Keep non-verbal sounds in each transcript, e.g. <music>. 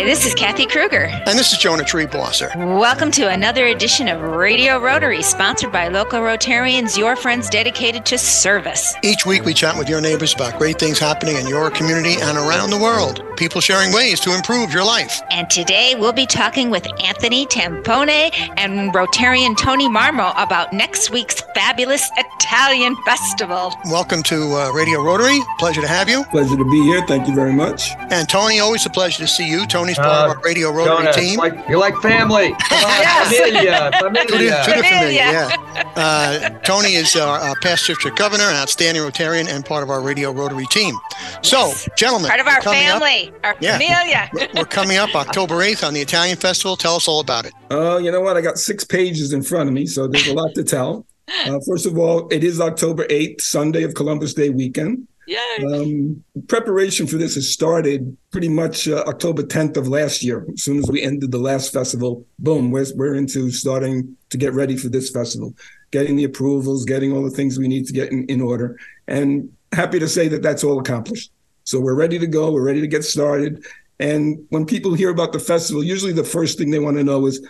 Hi, this is Kathy Kruger. And this is Jonah Triebwasser. Welcome to another edition of Radio Rotary, sponsored by local Rotarians, your friends dedicated to service. Each week we chat with your neighbors about great things happening in your community and around the world. People sharing ways to improve your life. And today we'll be talking with Anthony Tampone and Rotarian Tony Marmo about next week's fabulous Italian festival. Welcome to uh, Radio Rotary. Pleasure to have you. Pleasure to be here. Thank you very much. And Tony, always a pleasure to see you. Tony's part uh, of our Radio Rotary Jonah, team. Like, you're like family. <laughs> yes. Familia, familia. To the, familia, yeah. Uh, Tony is our, our past district governor, an outstanding Rotarian, and part of our Radio Rotary team. So, gentlemen, part of our family, up, our yeah, familia. <laughs> we're coming up October 8th on the Italian Festival. Tell us all about it. Oh, uh, you know what? I got six pages in front of me, so there's a lot to tell. Uh, first of all, it is October 8th, Sunday of Columbus Day weekend. Um, preparation for this has started pretty much uh, October 10th of last year. As soon as we ended the last festival, boom, we're, we're into starting to get ready for this festival, getting the approvals, getting all the things we need to get in, in order. And happy to say that that's all accomplished. So we're ready to go. We're ready to get started. And when people hear about the festival, usually the first thing they want to know is,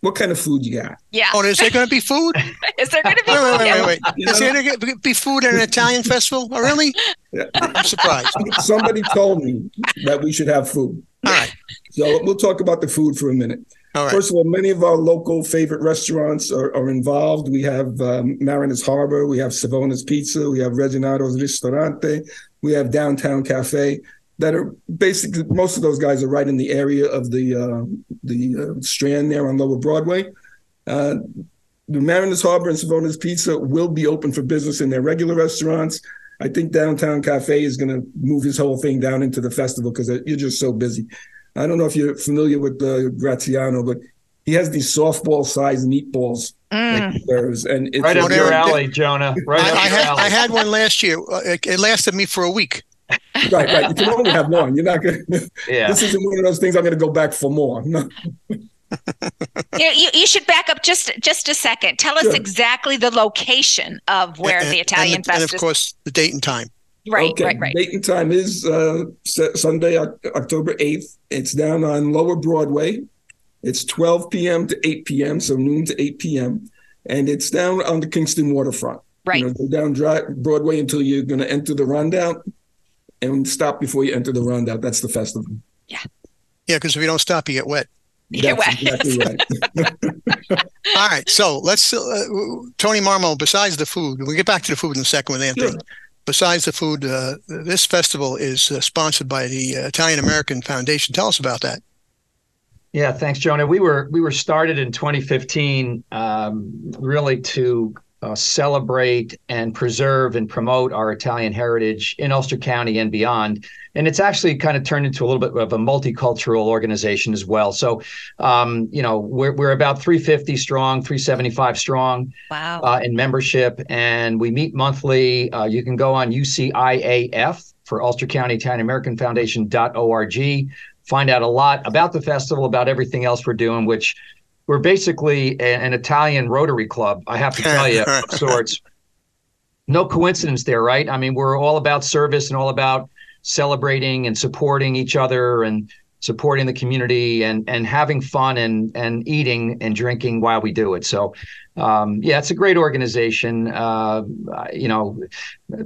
what kind of food you got? Yeah. Oh, is there going to be food? <laughs> is there going to be wait, food? Wait, wait, wait, wait. Is there going to be food at an Italian festival? Oh, really? Yeah. I'm surprised. Somebody told me that we should have food. All right. So we'll talk about the food for a minute. First of all, many of our local favorite restaurants are, are involved. We have um, Mariners Harbor, we have Savona's Pizza, we have Reginato's Ristorante, we have Downtown Cafe that are basically most of those guys are right in the area of the uh, the uh, Strand there on Lower Broadway. Uh, the Mariners Harbor and Savona's Pizza will be open for business in their regular restaurants. I think Downtown Cafe is going to move his whole thing down into the festival because you're just so busy. I don't know if you're familiar with uh, Graziano, but he has these softball-sized meatballs Mm. serves, and it's right up your alley, Jonah. Right I, up I your had, alley. I had one last year. Uh, It, it lasted me for a week. Right, right. You can only have one. You're not gonna. Yeah. This isn't one of those things. I'm gonna go back for more. <laughs> No. You, you, you should back up just just a second. Tell us Sure. exactly the location of where and, the Italian and, and of festival. course the date and time. Right, okay. right, right. Date and time is uh, Sunday, October 8th. It's down on Lower Broadway. It's 12 p.m. to 8 p.m., so noon to 8 p.m. And it's down on the Kingston waterfront. Right. You know, go down Broadway until you're going to enter the Rondout and stop before you enter the Rondout. That's the festival. Yeah, Yeah, because if you don't stop, you get wet. You get wet. exactly right. <laughs> All right, so let's uh, Tony Marmo. Besides the food, we'll get back to the food in a second with Anthony. Sure. Besides the food, uh, this festival is uh, sponsored by the uh, Italian American Foundation. Tell us about that. Yeah, thanks, Jonah. We were we were started in 2015, um, really to uh, celebrate and preserve and promote our Italian heritage in Ulster County and beyond. And it's actually kind of turned into a little bit of a multicultural organization as well. So, um, you know, we're we're about 350 strong, 375 strong Wow. uh, in membership, and we meet monthly. Uh, you can go on UCIAF for Ulster County Italian American Foundation.org. Find out a lot about the festival, about everything else we're doing, which we're basically a- an Italian Rotary Club. I have to tell you, of <laughs> sorts. No coincidence there, right? I mean, we're all about service and all about celebrating and supporting each other and supporting the community and and having fun and and eating and drinking while we do it. So, um, yeah, it's a great organization. Uh, you know,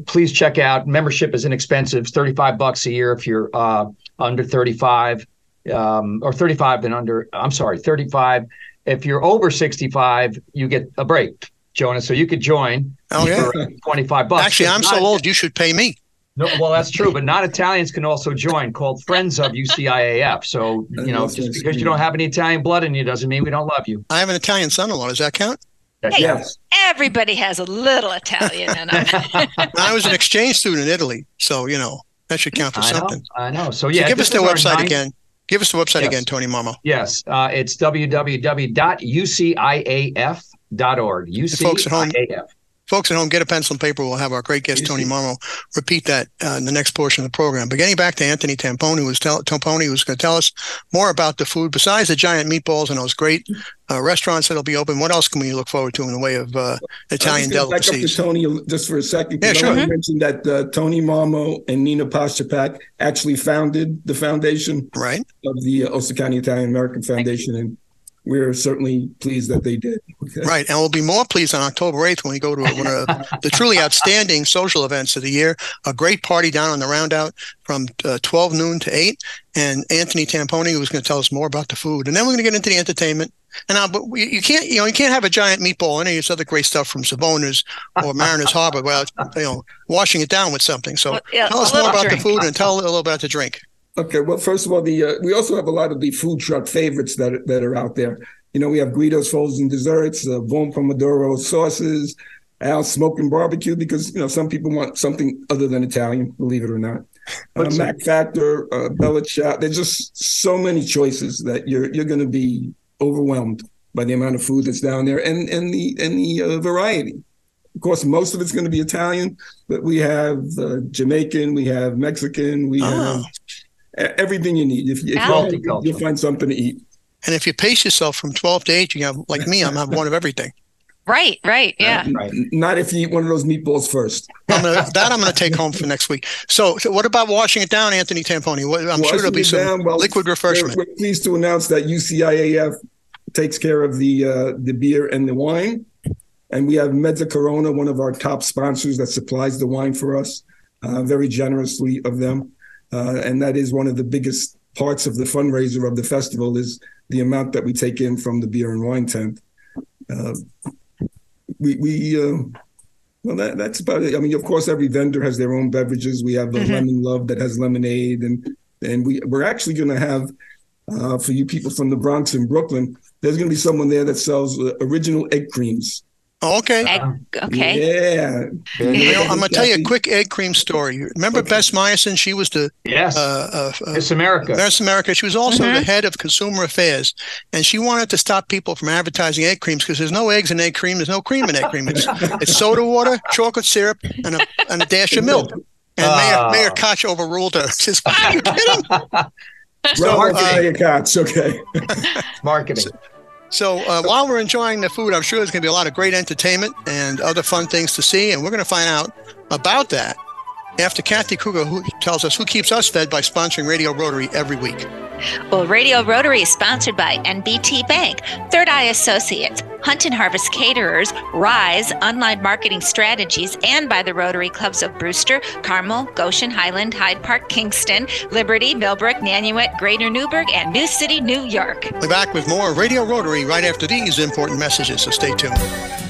please check out. Membership is inexpensive, thirty five bucks a year if you're uh, under thirty five, um, or thirty five and under. I'm sorry, thirty five. If you're over sixty five, you get a break, Jonas. So you could join Oh yeah. for twenty five bucks. Actually, I'm so old. You should pay me. no, well, that's true, but not Italians can also join, called Friends of UCIAF. So, you know, just because you don't have any Italian blood in you doesn't mean we don't love you. I have an Italian son-in-law. Does that count? That's- yes. Everybody has a little Italian in them. <laughs> I was an exchange student in Italy, so you know that should count for I know, something. I know. So So yeah, give us this the website ninth- again. Give us the website Yes. again, Tony Marmo. Yes, uh, it's www.uciaf.org. folks at home- UCIAF. Folks at home, get a pencil and paper. We'll have our great guest, Tony Marmo, repeat that uh, in the next portion of the program. But getting back to Anthony Tamponi, who was, tell- Tampone, who was going to tell us more about the food, besides the giant meatballs and those great uh, restaurants that'll be open, what else can we look forward to in the way of uh, Italian delicacies? Back up to Tony just for a second. Yeah, sure. I mentioned that uh, Tony Marmo and Nina Pasterpak actually founded the foundation right. of the Ulster County Italian American Foundation. And we're certainly pleased that they did. <laughs> Right. And we'll be more pleased on October 8th when we go to one of the truly outstanding social events of the year, a great party down on the Rondout from uh, 12 noon to 8. And Anthony Tampone, who's going to tell us more about the food. And then we're going to get into the entertainment. And now, but we, you can't, you know, you can't have a giant meatball and any of this other great stuff from Savona's or Mariners Harbor without, you know, washing it down with something. So well, yeah, tell us more about drink. the food and tell a little about the drink. Okay. Well, first of all, the uh, we also have a lot of the food truck favorites that that are out there. You know, we have Guido's Frozen Desserts, uh, Buon Pomodoro sauces, Al's Smoking Barbecue, because, you know, some people want something other than Italian, believe it or not. <laughs> Uh, Mac Factor, uh, Bella. There's just so many choices that you're you're going to be overwhelmed by the amount of food that's down there and and the and the uh, variety. Of course, most of it's going to be Italian, but we have uh, Jamaican, we have Mexican, we oh. have everything you need. If, if you, you'll find something to eat. And if you pace yourself from 12 to 8, you have, like me, I'm have one of everything. Right, right, yeah. Right. Not if you eat one of those meatballs first. I'm gonna, that I'm going to take home for next week. So, so, what about washing it down, Anthony Tampone? I'm washing sure there'll be some down, well, liquid refreshment. We're, we're, pleased to announce that UCIAF takes care of the uh, the beer and the wine, and we have Mezzacorona, one of our top sponsors that supplies the wine for us, uh, very generously of them, uh, and that is one of the biggest parts of the fundraiser of the festival is the amount that we take in from the beer and wine tent. Uh, we we uh, well that, that's about it. I mean, of course, every vendor has their own beverages. We have the mm-hmm. lemon love that has lemonade, and and we we're actually going to have uh, for you people from the Bronx and Brooklyn. There's going to be someone there that sells uh, original egg creams. Oh, okay. Egg, okay. Yeah. I'm going to tell you a quick egg cream story. Remember okay. Bess Myerson? She was the yes, uh, uh, Miss America. Miss America. She was also mm-hmm. the head of consumer affairs, and she wanted to stop people from advertising egg creams because there's no eggs in egg cream. There's no cream in egg cream. It's, <laughs> it's soda water, chocolate syrup, and a, and a dash of milk. And uh, Mayor, Mayor Koch overruled her. <laughs> She says, "Are you kidding?" <laughs> so, uh, Koch, okay. marketing. So, so uh, while we're enjoying the food, I'm sure there's going to be a lot of great entertainment and other fun things to see, and we're going to find out about that after Kathy Kruger who tells us who keeps us fed by sponsoring Radio Rotary every week. Well, Radio Rotary is sponsored by NBT Bank, Third Eye Associates, Hunt and Harvest Caterers, Rise Online Marketing Strategies, and by the Rotary Clubs of Brewster, Carmel, Goshen, Highland, Hyde Park, Kingston, Liberty, Millbrook, Nanuet, Greater Newburgh, and New City, New York. We're back with more Radio Rotary right after these important messages, so stay tuned.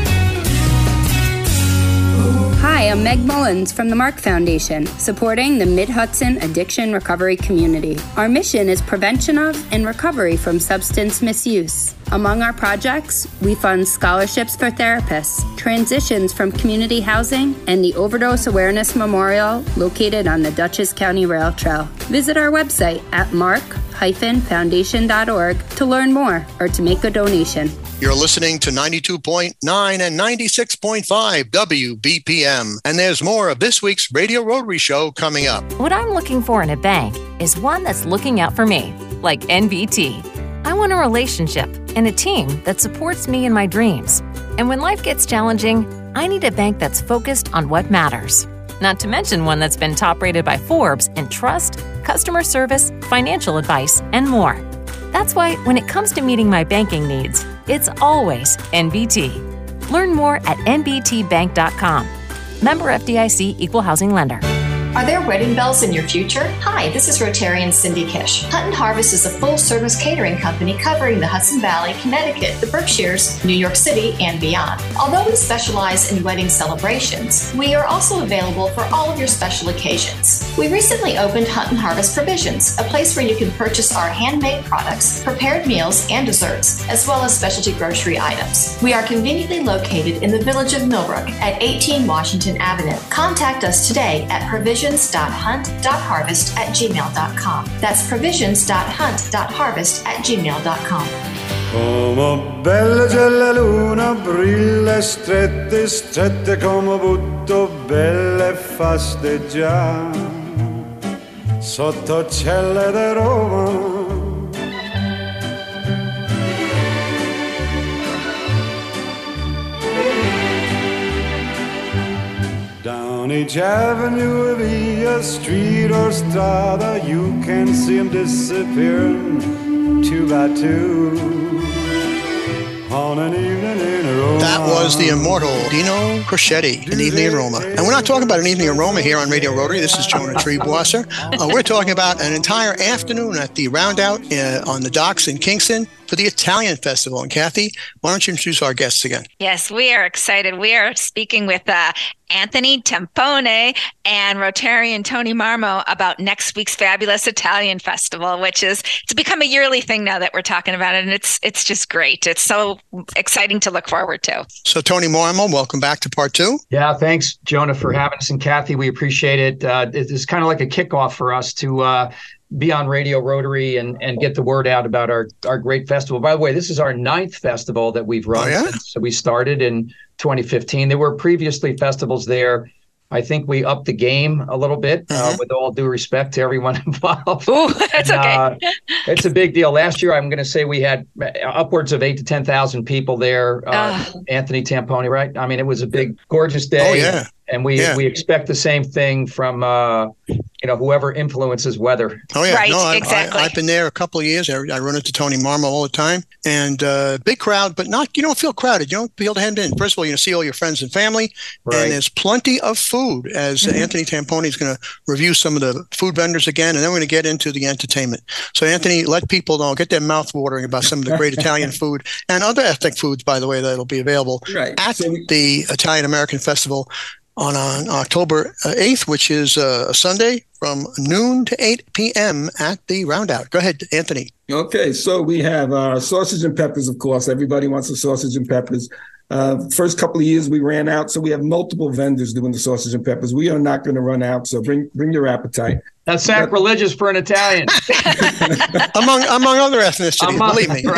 Hi, I'm Meg Mullins from the Mark Foundation, supporting the Mid Hudson addiction recovery community. Our mission is prevention of and recovery from substance misuse. Among our projects, we fund scholarships for therapists, transitions from community housing, and the Overdose Awareness Memorial located on the Dutchess County Rail Trail. Visit our website at mark-foundation.org to learn more or to make a donation. You're listening to 92.9 and 96.5 WBPM. And there's more of this week's Radio Rotary Show coming up. What I'm looking for in a bank is one that's looking out for me, like NBT. I want a relationship and a team that supports me in my dreams. And when life gets challenging, I need a bank that's focused on what matters. Not to mention one that's been top rated by Forbes in trust, customer service, financial advice, and more. That's why when it comes to meeting my banking needs, it's always NBT. Learn more at nbtbank.com. Member FDIC Equal Housing Lender. Are there wedding bells in your future? Hi, this is Rotarian Cindy Kish. Hunt and Harvest is a full service catering company covering the Hudson Valley, Connecticut, the Berkshires, New York City, and beyond. Although we specialize in wedding celebrations, we are also available for all of your special occasions. We recently opened Hunt and Harvest Provisions, a place where you can purchase our handmade products, prepared meals, and desserts, as well as specialty grocery items. We are conveniently located in the village of Millbrook at 18 Washington Avenue. Contact us today at Provisions provisions.hunt.harvest at gmail.com. That's provisions.hunt.harvest at gmail.com. Come belle c'è la luna, brilla strette, strette come butto, belle fasteggiare. Sotto celle di Roma On each avenue, via street or strada, you can see him disappearing two by two. That was the immortal Dino Crocetti, An Evening in Roma. And we're not talking about An Evening in Roma here on Radio Rotary. This is Jonah Triebwasser. Uh, we're talking about an entire afternoon at the Rondout uh, on the docks in Kingston for the Italian Festival. And Kathy, why don't you introduce our guests again? Yes, we are excited. We are speaking with uh, Anthony Tampone and Rotarian Tony Marmo about next week's fabulous Italian Festival, which is it's become a yearly thing now that we're talking about it, and it's it's just great. It's so exciting to look forward to. So, Tony Marmo, welcome back to part two. Yeah, thanks, Jonah, for having us, and Kathy, we appreciate it. Uh, it's kind of like a kickoff for us to uh, be on Radio Rotary and, and get the word out about our, our great festival. By the way, this is our ninth festival that we've run oh, yeah? since we started in 2015. There were previously festivals there I think we upped the game a little bit, uh, mm-hmm. uh, with all due respect to everyone <laughs> involved. Ooh, that's and, okay. Uh, it's a big deal. Last year, I'm going to say we had uh, upwards of eight to ten thousand people there. Uh, Anthony Tampone, right? I mean, it was a big, gorgeous day. Oh yeah and we yeah. we expect the same thing from uh, you know whoever influences weather. Oh yeah, right, no, I, exactly. I, have been there a couple of years. I, I run into Tony Marmo all the time, and uh, big crowd, but not you don't feel crowded. You don't feel to hand in. First of all, you see all your friends and family, right. and there's plenty of food. As mm-hmm. Anthony Tampone is going to review some of the food vendors again, and then we're going to get into the entertainment. So Anthony, let people know, get their mouth watering about some of the great <laughs> Italian food and other ethnic foods, by the way, that'll be available right. at so we- the Italian American Festival on, on October 8th, uh, which is uh, a Sunday from noon to 8 p.m. at the Rondout. Go ahead, Anthony. Okay, so we have our sausage and peppers, of course. Everybody wants the sausage and peppers. Uh, first couple of years we ran out, so we have multiple vendors doing the sausage and peppers. We are not going to run out, so bring bring your appetite. That's sacrilegious for an Italian. <laughs> among among other ethnicities, among, believe me. <laughs>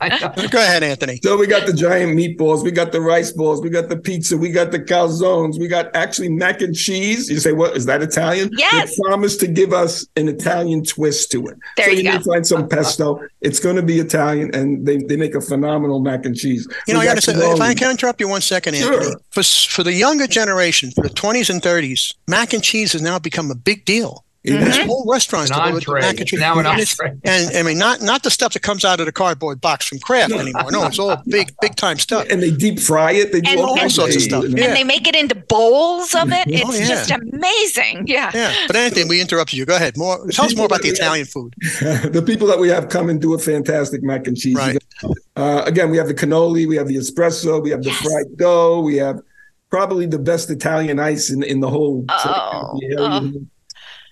Right, Go ahead, Anthony. So we got the giant meatballs, we got the rice balls, we got the pizza, we got the calzones, we got actually mac and cheese. You say, what is that Italian? Yes. They promised to give us an Italian twist to it. There so you, you go. to find some pesto. It's going to be Italian, and they, they make a phenomenal mac and cheese. You know, I got to say, if I can interrupt you one second, Anthony. Sure. For for the younger generation, for the twenties and thirties, mac and cheese has now become a big deal. Mm-hmm. There's whole restaurants an entree. mac and cheese. Now an entree. And I mean, not not the stuff that comes out of the cardboard box from Kraft anymore. No, it's all <laughs> big big time stuff. And they deep fry it. They do and, all, all sorts of stuff. Yeah. And they make it into bowls of it. It's oh, yeah. just amazing. Yeah. Yeah. But anything, we interrupted you. Go ahead. More. Tell us more about the Italian have, food. <laughs> the people that we have come and do a fantastic mac and cheese. Right. Uh, again, we have the cannoli, we have the espresso, we have the yes. fried dough, we have probably the best Italian ice in in the whole. Oh.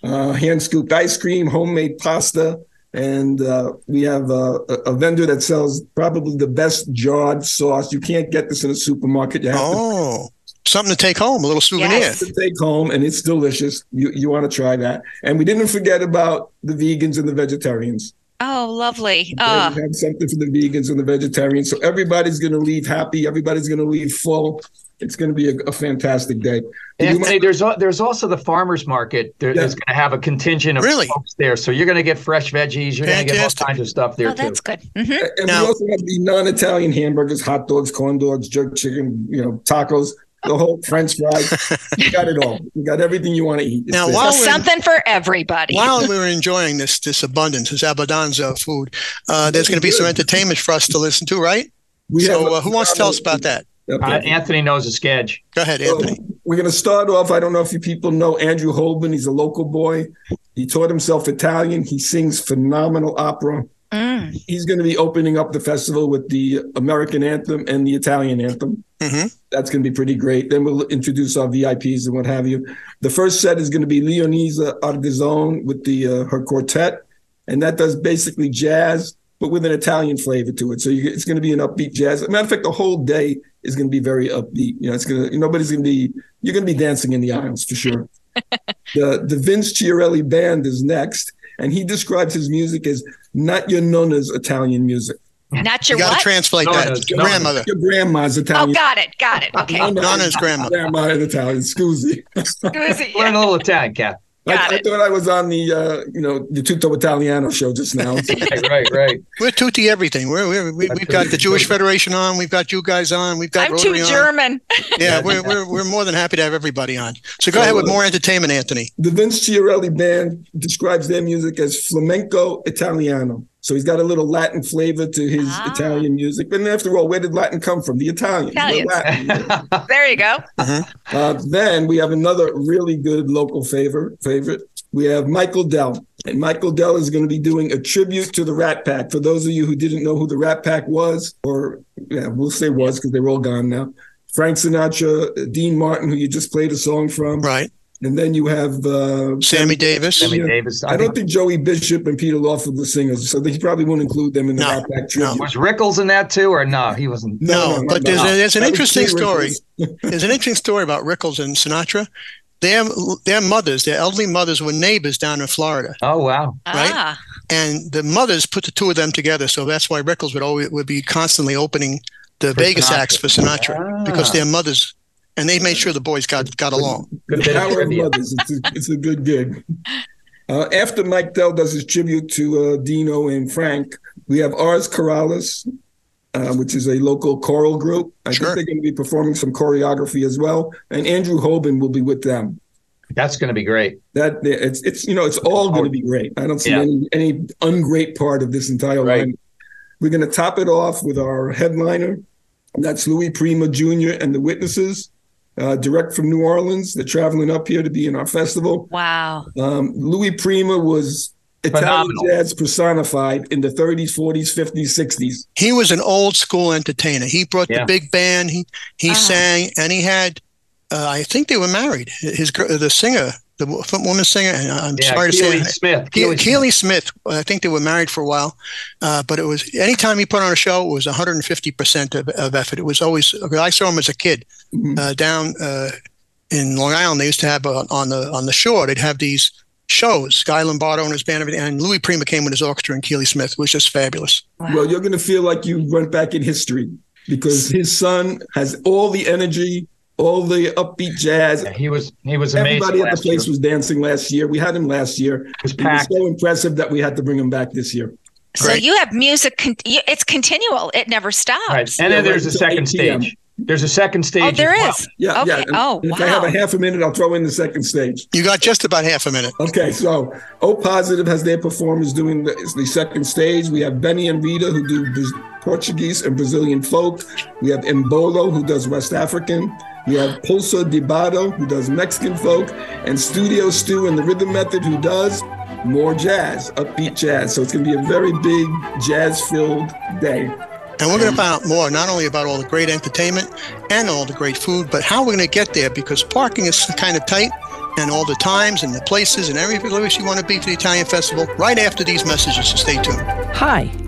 Uh, hand scooped ice cream, homemade pasta, and uh, we have uh, a, vendor that sells probably the best jarred sauce. You can't get this in a supermarket. You have oh. To- something to take home, a little souvenir. Yes. To take home, and it's delicious. You you want to try that. And we didn't forget about the vegans and the vegetarians. Oh, lovely. Uh. We have something for the vegans and the vegetarians. So everybody's going to leave happy. Everybody's going to leave full it's going to be a, a fantastic day. Anthony, there's there's also the farmers market. There, yeah. There's going to have a contingent of really? folks there, so you're going to get fresh veggies. You're going to get all kinds of stuff there oh, that's good. Mm-hmm. And now, we also have the non-Italian hamburgers, hot dogs, corn dogs, jerk chicken, you know, tacos. The whole French fries, <laughs> you got it all. You got everything you want to eat. It's now, while something for everybody. While we're enjoying this this abundance, this abbondanza of food, uh, there's going to be some entertainment for us to listen to, right? We so, uh, who wants to tell us about that? Uh, Anthony knows a sketch. Go ahead, Anthony. We're going to start off. I don't know if you people know Andrew Holben. He's a local boy. He taught himself Italian. He sings phenomenal opera. Mm. He's going to be opening up the festival with the American anthem and the Italian anthem. Mm-hmm. That's going to be pretty great. Then we'll introduce our VIPs and what have you. The first set is going to be Leonisa Argazone with the uh, her quartet, and that does basically jazz, but with an Italian flavor to it. So you, it's going to be an upbeat jazz. As a matter of fact, the whole day is going to be very upbeat. You know, it's going to nobody's going to be you're going to be dancing in the aisles for sure. <laughs> the the Vince Chiarelli band is next, and he describes his music as not your nonna's Italian music. Not your you what? to translate that. Your grandmother. Your grandma's Italian. Oh, got it. Got it. Okay. Nonna's grandma. Grandma is Italian. Scusi. Scusi. Learn a little Italian, Cap. I, I, thought I was on the uh, you know the Tutto Italiano show just now. <laughs> right, right, right. We're tutti everything. We're, we're we, have got the Jewish Federation on. We've got you guys on. We've got I'm too on. German. <laughs> Yeah, we're, we're we're more than happy to have everybody on. So go so, ahead with more entertainment, Anthony. The Vince Chiarelli band describes their music as flamenco Italiano. So he's got a little Latin flavor to his ah. Italian music. But after all, where did Latin come from? The Italians. Italians. <laughs> there you go. Uh-huh. Uh, then we have another really good local favorite. Favorite. We have Michael Dell, and Michael Dell is going to be doing a tribute to the Rat Pack. For those of you who didn't know who the Rat Pack was, or yeah, we'll say was because they're all gone now. Frank Sinatra, Dean Martin, who you just played a song from, right? And then you have uh, Sammy Davis. Sammy Davis. I, I don't think Joey Bishop and Peter Lawford were singers, so he probably won't include them in the no, Rat No. Was Rickles in that too, or no? He wasn't. No, no, no but there's, a, there's an interesting story. <laughs> there's an interesting story about Rickles and Sinatra. Their their mothers, their elderly mothers, were neighbors down in Florida. Oh wow! Right, ah. and the mothers put the two of them together, so that's why Rickles would always would be constantly opening the for Vegas Sinatra. acts for Sinatra ah. because their mothers and they made sure the boys got got along. Good power of mothers. It's a, it's a good gig. Uh, after Mike Dell does his tribute to uh, Dino and Frank, we have Ars Choralis, uh, which is a local choral group. I sure. think they're going to be performing some choreography as well, and Andrew Holben will be with them. That's going to be great. That it's it's you know it's all going to be great. I don't see yeah. any any ungreat part of this entire right. line. We're going to top it off with our headliner. That's Louis Prima Jr. and the Witnesses uh, direct from New Orleans. They're traveling up here to be in our festival. Wow. Um, Louis Prima was Italian jazz personified in the 30s, 40s, 50s, 60s. He was an old school entertainer. He brought yeah. the big band. He he ah. sang, and he had. Uh, I think they were married. His the singer the woman singer. I'm yeah, sorry Keely to say Keely Smith. Keely, Keely Smith. I think they were married for a while, uh, but it was anytime he put on a show, it was 150 percent of, of effort. It was always. I saw him as a kid mm-hmm. uh, down uh, in Long Island. They used to have uh, on the on the shore. They'd have these shows. Guy Lombardo and his band, and Louis Prima came with his orchestra, and Keely Smith was just fabulous. Wow. Well, you're going to feel like you went back in history because <laughs> his son has all the energy all the upbeat jazz. Yeah, he was he was amazing. Everybody at the place year. was dancing last year. We had him last year. It was, it was so impressive that we had to bring him back this year. So Great. you have music. Con- it's continual. It never stops. Right. And then there's a second stage. There's a second oh, stage. Oh, there well. is. Yeah, okay. yeah. oh, if. I have a half a minute, I'll throw in the second stage. You got just about half a minute. Okay, so O Positive has their performers doing the, the second stage. We have Benny and Rita who do Portuguese and Brazilian folk. We have Mbolo who does West African. We have Pulso Dibado, who does Mexican folk, and Studio Stu and the Rhythm Method, who does more jazz, upbeat jazz. So it's going to be a very big jazz filled day. And we're going to find out more, not only about all the great entertainment and all the great food, but how we're going to get there because parking is kind of tight and all the times and the places and every place you want to be for the Italian Festival right after these messages. So stay tuned. Hi.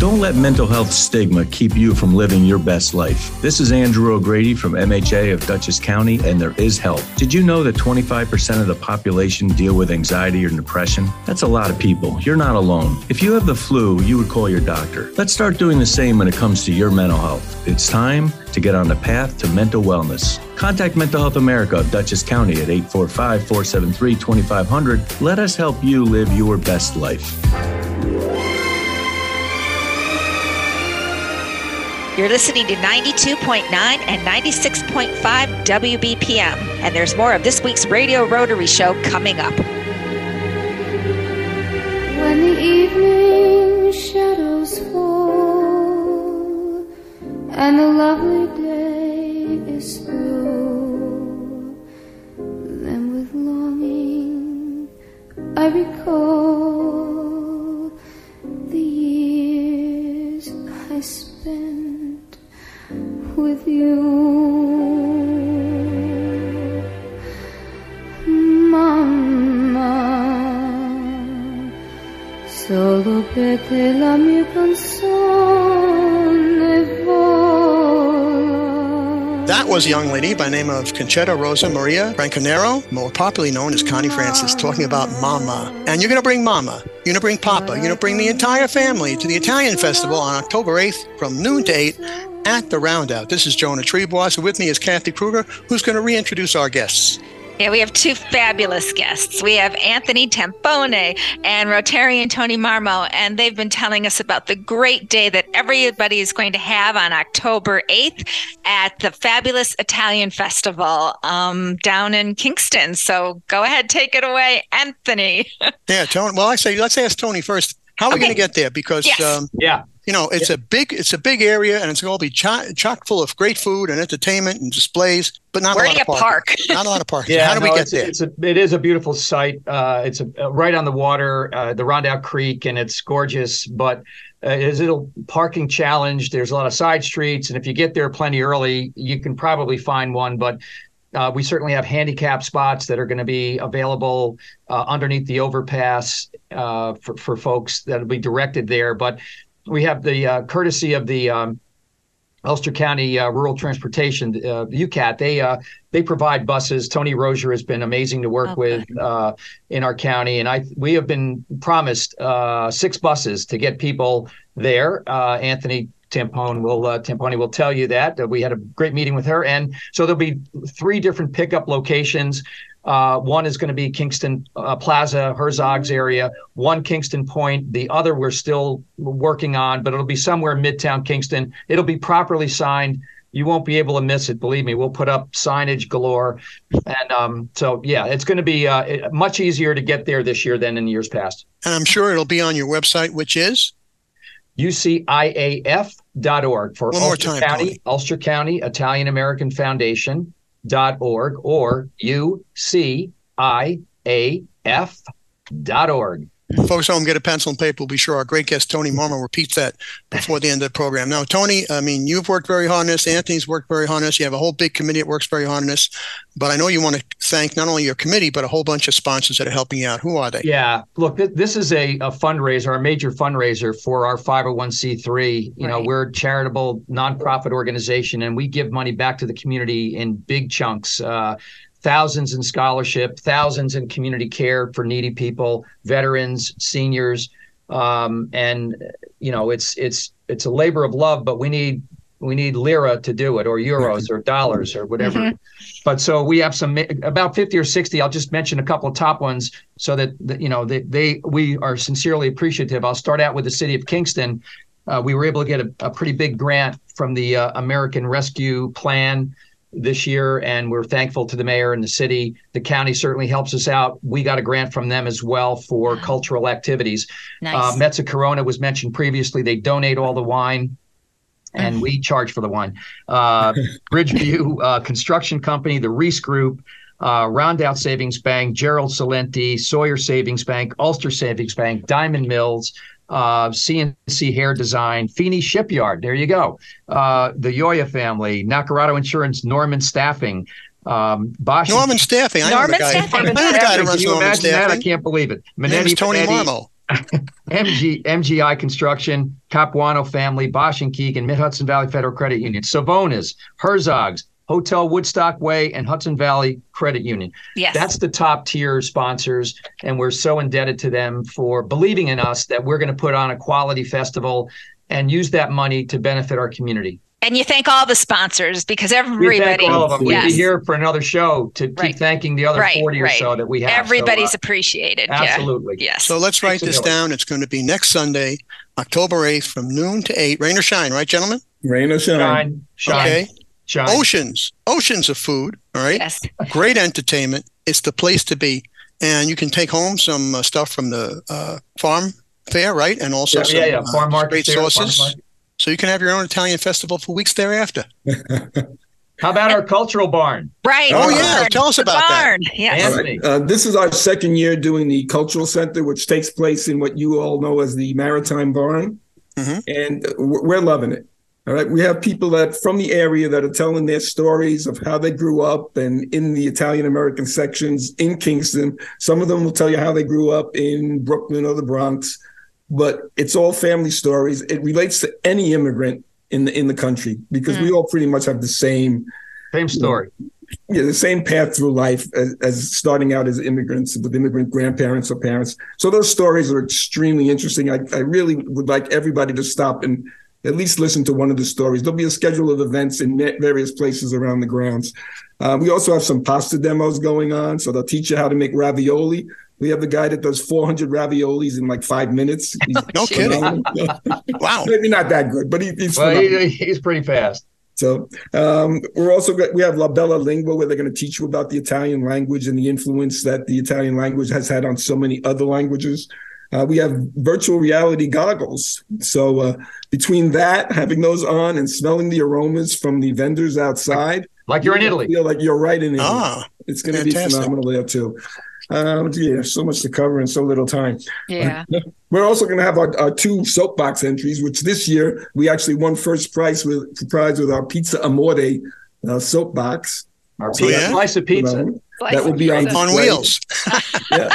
Don't let mental health stigma keep you from living your best life. This is Andrew O'Grady from MHA of Dutchess County, and there is help. Did you know that 25% of the population deal with anxiety or depression? That's a lot of people. You're not alone. If you have the flu, you would call your doctor. Let's start doing the same when it comes to your mental health. It's time to get on the path to mental wellness. Contact Mental Health America of Dutchess County at 845 473 2500. Let us help you live your best life. You're listening to 92.9 and 96.5 WBPM, and there's more of this week's Radio Rotary Show coming up. When the evening shadows fall and the lovely day is through, then with longing I recall la mia canzone. That was a young lady by name of Concetta Rosa Maria Franconero, more popularly known as Connie Francis, talking about Mama. And you're going to bring Mama, you're going to bring Papa, you're going to bring the entire family to the Italian Festival on October 8th from noon to 8 at the Rondout. This is Jonah Triebwasser. With me is Kathy Kruger, who's going to reintroduce our guests. Yeah, we have two fabulous guests. We have Anthony Tampone and Rotarian Tony Marmo, and they've been telling us about the great day that everybody is going to have on October 8th at the fabulous Italian Festival um, down in Kingston. So go ahead, take it away, Anthony. <laughs> yeah, Tony. Well, I say let's ask Tony first. How are okay. we going to get there? Because yes. um, yeah, you know, it's yeah. a big it's a big area, and it's going to be chock, chock full of great food and entertainment and displays, but not Where a lot of park. <laughs> not a lot of parking. yeah, how do no, we get it's, there? It's a, it is a beautiful site. Uh, it's a, uh, right on the water, uh, the Rondout Creek, and it's gorgeous. But uh, is it a parking challenge? There's a lot of side streets, and if you get there plenty early, you can probably find one. But uh, we certainly have handicap spots that are going to be available uh, underneath the overpass uh, for, for folks that'll be directed there. But we have the uh, courtesy of the um, Ulster County uh, Rural Transportation, uh, UCAT. They uh, they provide buses. Tony Rozier has been amazing to work okay. with uh, in our county, and I we have been promised uh, six buses to get people there. Uh, Anthony Tampone will uh, Tamponi will tell you that uh, we had a great meeting with her, and so there'll be three different pickup locations. Uh, one is going to be Kingston uh, Plaza, Herzog's area. One Kingston Point. The other we're still working on, but it'll be somewhere Midtown Kingston. It'll be properly signed. You won't be able to miss it. Believe me, we'll put up signage galore, and um, so yeah, it's going to be uh, much easier to get there this year than in years past. And I'm sure it'll be on your website, which is uciaf.org for Ulster time, County. Ulster County Italian American Foundation dot org or u c i a f dot org. Folks home, get a pencil and paper. We'll be sure our great guest Tony Marmo repeats that before the end of the program. Now, Tony, I mean, you've worked very hard on this. Anthony's worked very hard on this. You have a whole big committee that works very hard on this. But I know you want to thank not only your committee but a whole bunch of sponsors that are helping you out. Who are they? Yeah, look, th- this is a, a fundraiser, a major fundraiser for our 501c3. You right. know, we're a charitable nonprofit organization, and we give money back to the community in big chunks. Uh, thousands in scholarship, thousands in community care for needy people, veterans, seniors, um, and you know it's it's it's a labor of love, but we need we need lira to do it, or euros, or dollars, or whatever. Mm-hmm. But so we have some about fifty or sixty. I'll just mention a couple of top ones so that, that you know they, they we are sincerely appreciative. I'll start out with the city of Kingston. Uh, we were able to get a, a pretty big grant from the uh, American Rescue Plan this year, and we're thankful to the mayor and the city. The county certainly helps us out. We got a grant from them as well for cultural activities. Nice. Uh, Mezzacorona was mentioned previously. They donate all the wine. And we charge for the wine. Uh, <laughs> Bridgeview uh, Construction Company, the Reese Group, uh, Rondout Savings Bank, Gerald Salenti, Sawyer Savings Bank, Ulster Savings Bank, Diamond Mills, uh, CNC Hair Design, Feeney Shipyard. There you go. Uh, the Yoya family, Nacarado Insurance, Norman Staffing. Um, Bosch Norman Staffing. I know the guy. Staffing. I know the guy that Can runs you Norman imagine that? I Staffing. can't believe it. His name is Tony Minetti, Marmo. <laughs> MG, MGI Construction, Capuano Family, Bosch and Keegan, Mid Hudson Valley Federal Credit Union, Savonas, Herzog's, Hotel Woodstock Way, and Hudson Valley Credit Union. Yes. That's the top tier sponsors, and we're so indebted to them for believing in us that we're going to put on a quality festival and use that money to benefit our community. And you thank all the sponsors because everybody. We everybody. thank all of them. We'd be here for another show to keep Right. thanking the other Right, 40 or right. so that we have. So, Everybody's uh, appreciated. Yeah. absolutely. Yes. So let's write Thanks this a down. It's going to be next Sunday, October 8th from noon to 8. Rain or shine, right, gentlemen? Rain or shine. Shine, shine, Okay. Shine. Oceans, oceans of food. All right. Yes. Great entertainment. It's the place to be. And you can take home some uh, stuff from the uh, farm fair, right? And also Yeah, some yeah, yeah. uh, Farm market great there, farm sauces. market. So you can have your own Italian festival for weeks thereafter. <laughs> How about our cultural barn? Right. Oh, yeah. barn. Tell us The about that. barn. Yes. Anthony. right. Uh, this is our second year doing the cultural center, which takes place in what you all know as the Maritime Barn, Mhm. and uh, we're we're loving it. All right, we have people that from the area that are telling their stories of how they grew up and in the Italian American sections in Kingston. Some of them will tell you how they grew up in Brooklyn or the Bronx, but it's all family stories. It relates to any immigrant in the in the country because we hmm. all pretty much have the same Same story. yeah, the same path through life as, as starting out as immigrants with immigrant grandparents or parents. So those stories are extremely interesting. I, I really would like everybody to stop and at least listen to one of the stories. There'll be a schedule of events in various places around the grounds. Uh, we also have some pasta demos going on, so they'll teach you how to make ravioli. We have a guy that does 400 raviolis in like five minutes. <laughs> He's No kidding. <laughs> Wow. Maybe not that good, but he, he's Well, he, he's pretty fast. So um, we're also got, we have La Bella Lingua where they're going to teach you about the Italian language and the influence that the Italian language has had on so many other languages. Uh, we have virtual reality goggles. So uh, between that, having those on, and smelling the aromas from the vendors outside, Like you're in Italy. feel like you're right in Italy. Ah, it's going to be phenomenal there too. Um, yeah, so much to cover in so little time. Yeah. <laughs> We're also going to have our, our two soapbox entries, which this year we actually won first prize with prize with our Pizza Amore uh, soapbox. Our So pizza, yeah? slice of pizza. Um, that will be on, On wheels. <laughs> Yeah.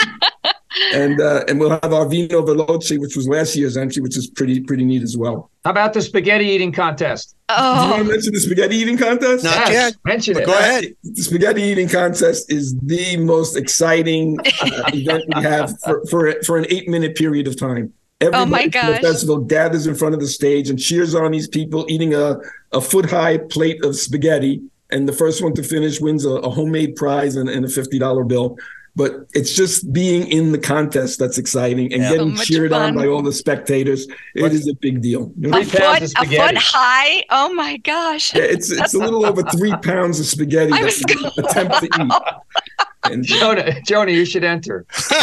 And uh, and we'll have our Vino Veloce, which was last year's entry, which is pretty pretty neat as well. How about the spaghetti eating contest? Do you want Oh. to mention the spaghetti eating contest? Not Yes, yet. Mention it. go ahead. The spaghetti eating contest is the most exciting uh, <laughs> event we have for, for for an eight minute period of time. Everybody Oh my from the festival gathers in front of the stage and cheers on these people eating a, a foot high plate of spaghetti. And the first one to finish wins a, a homemade prize and, and a fifty dollar bill. But it's just being in the contest that's exciting and Yeah. getting So much cheered on by all the spectators. It is a big deal. You know? A foot, a foot high. Oh my gosh. Yeah, it's it's a little over three <laughs> pounds of spaghetti I that was we gonna- attempt to eat. <laughs> And <laughs> Jonah, Jonah, you should enter. Well,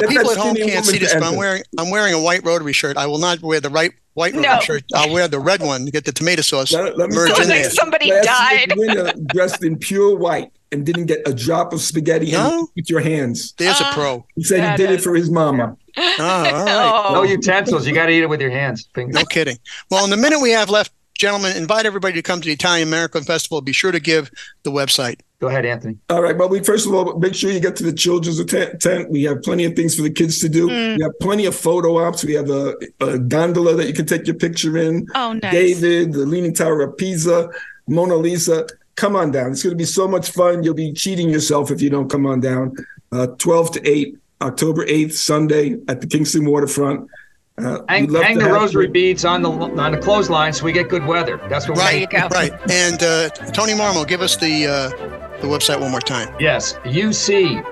the people at home can't see this, but I'm wearing I'm wearing a white Rotary shirt. I will not wear the right white Rotary No. shirt. I'll wear the red one to get the tomato sauce Let- let me merged tell in you, Like there. somebody last died. winner dressed in pure white and didn't get a drop of spaghetti in No? with your hands. There's a Ah. pro. He said he did it for his mama. <laughs> Oh, all right. Oh. No utensils. You got to eat it with your hands. Fingers. No kidding. Well, in the minute we have left, gentlemen, invite everybody to come to the Italian American Festival. Be sure to give the website. Go ahead, Anthony. All right, well, we first of all make sure you get to the children's tent. tent. We have plenty of things for the kids to do. Mm. We have plenty of photo ops. We have a, a gondola that you can take your picture in. Oh, nice. David, the Leaning Tower of Pisa, Mona Lisa. Come on down. It's going to be so much fun. You'll be cheating yourself if you don't come on down. Uh, 12 to 8, October 8th, Sunday at the Kingston Waterfront. Uh, Hang, love hang the rosary you. beads on the on the clothesline so we get good weather. That's what There you we go. Right. And uh, Tony Marmo, give us the uh, the website one more time. Yes, UCIAF.org,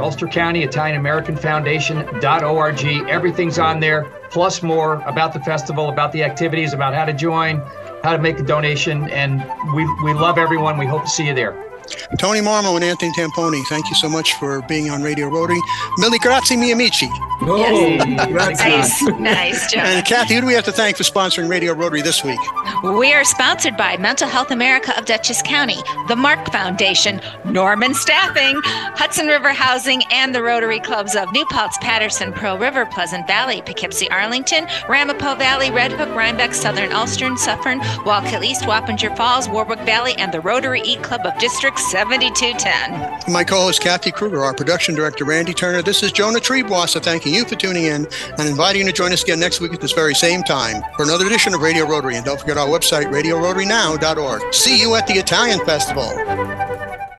Ulster County Italian American Foundation.org. Everything's on there, plus more about the festival, about the activities, about how to join. How to make a donation. And we, we love everyone. We hope to see you there. Tony Marmo and Anthony Tamponi, thank you so much for being on Radio Rotary. Millie grazie mi amici. Oh, yes. nice, nice, Joe. And Kathy, who do we have to thank for sponsoring Radio Rotary this week? We are sponsored by Mental Health America of Dutchess County, the Mark Foundation, Norman Staffing, Hudson River Housing, and the Rotary Clubs of New Paltz, Patterson, Pearl River, Pleasant Valley, Poughkeepsie, Arlington, Ramapo Valley, Red Hook, Rhinebeck, Southern Ulster, Suffern, Wallkill East, Wappinger Falls, Warwick Valley, and the Rotary E Club of District 7210. My co-host Kathy Kruger, our production director Randy Turner. This is Jonah Triebwasser thanking you for tuning in and inviting you to join us again next week at this very same time for another edition of Radio Rotary. And don't forget our website, radiorotarynow.org. See you at the Italian Festival.